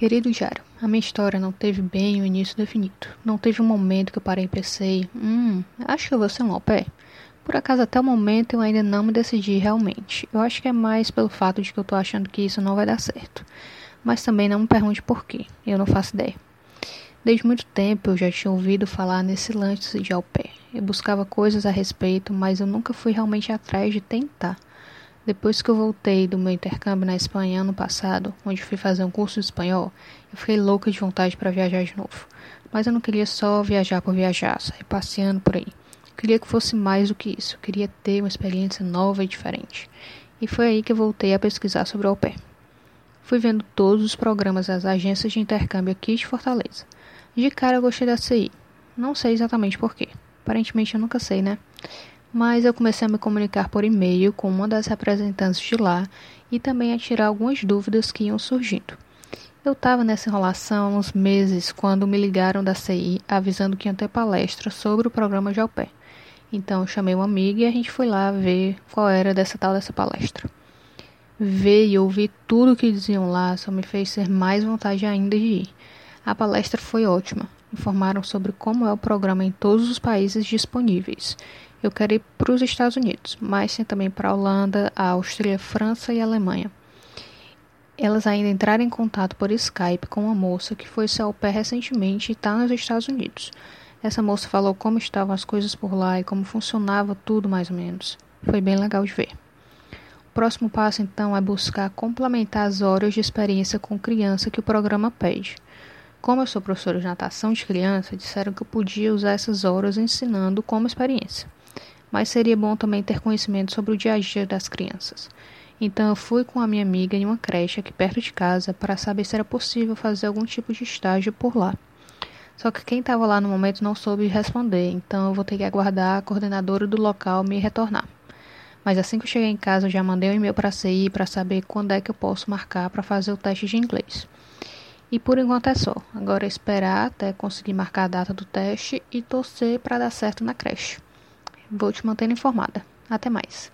Querido diário, a minha história não teve bem o início definido. Não teve um momento que eu parei e pensei, hum, acho que eu vou ser um au pair. Por acaso, até o momento, eu ainda não me decidi realmente. Eu acho que é mais pelo fato de que eu tô achando que isso não vai dar certo. Mas também não me pergunte por quê, eu não faço ideia. Desde muito tempo eu já tinha ouvido falar nesse lance de au pair. Eu buscava coisas a respeito, mas eu nunca fui realmente atrás de tentar. Depois que eu voltei do meu intercâmbio na Espanha ano passado, onde fui fazer um curso de espanhol, eu fiquei louca de vontade para viajar de novo. Mas eu não queria só viajar por viajar, sair passeando por aí. Eu queria que fosse mais do que isso. Eu queria ter uma experiência nova e diferente. E foi aí que eu voltei a pesquisar sobre o au pair. Fui vendo todos os programas das agências de intercâmbio aqui de Fortaleza. De cara eu gostei da CI. Não sei exatamente porquê. Aparentemente eu nunca sei, né? Mas eu comecei a me comunicar por e-mail com uma das representantes de lá e também a tirar algumas dúvidas que iam surgindo. Eu estava nessa enrolação uns meses quando me ligaram da CI avisando que iam ter palestra sobre o programa de Pé. Então eu chamei uma amiga e a gente foi lá ver qual era dessa tal dessa palestra. Ver e ouvir tudo o que diziam lá só me fez ter mais vontade ainda de ir. A palestra foi ótima. Informaram sobre como é o programa em todos os países disponíveis eu quero ir para os Estados Unidos, mas sim também para a Holanda, a Áustria, França e Alemanha. Elas ainda entraram em contato por Skype com uma moça que foi seu pé recentemente e está nos Estados Unidos. Essa moça falou como estavam as coisas por lá e como funcionava tudo mais ou menos. Foi bem legal de ver. O próximo passo então é buscar complementar as horas de experiência com criança que o programa pede. Como eu sou professora de natação de criança, disseram que eu podia usar essas horas ensinando como experiência mas seria bom também ter conhecimento sobre o dia a dia das crianças. Então eu fui com a minha amiga em uma creche aqui perto de casa para saber se era possível fazer algum tipo de estágio por lá. Só que quem estava lá no momento não soube responder, então eu vou ter que aguardar a coordenadora do local me retornar. Mas assim que eu cheguei em casa, eu já mandei um e-mail para a CI para saber quando é que eu posso marcar para fazer o teste de inglês. E por enquanto é só. Agora é esperar até conseguir marcar a data do teste e torcer para dar certo na creche. Vou te mantendo informada. Até mais.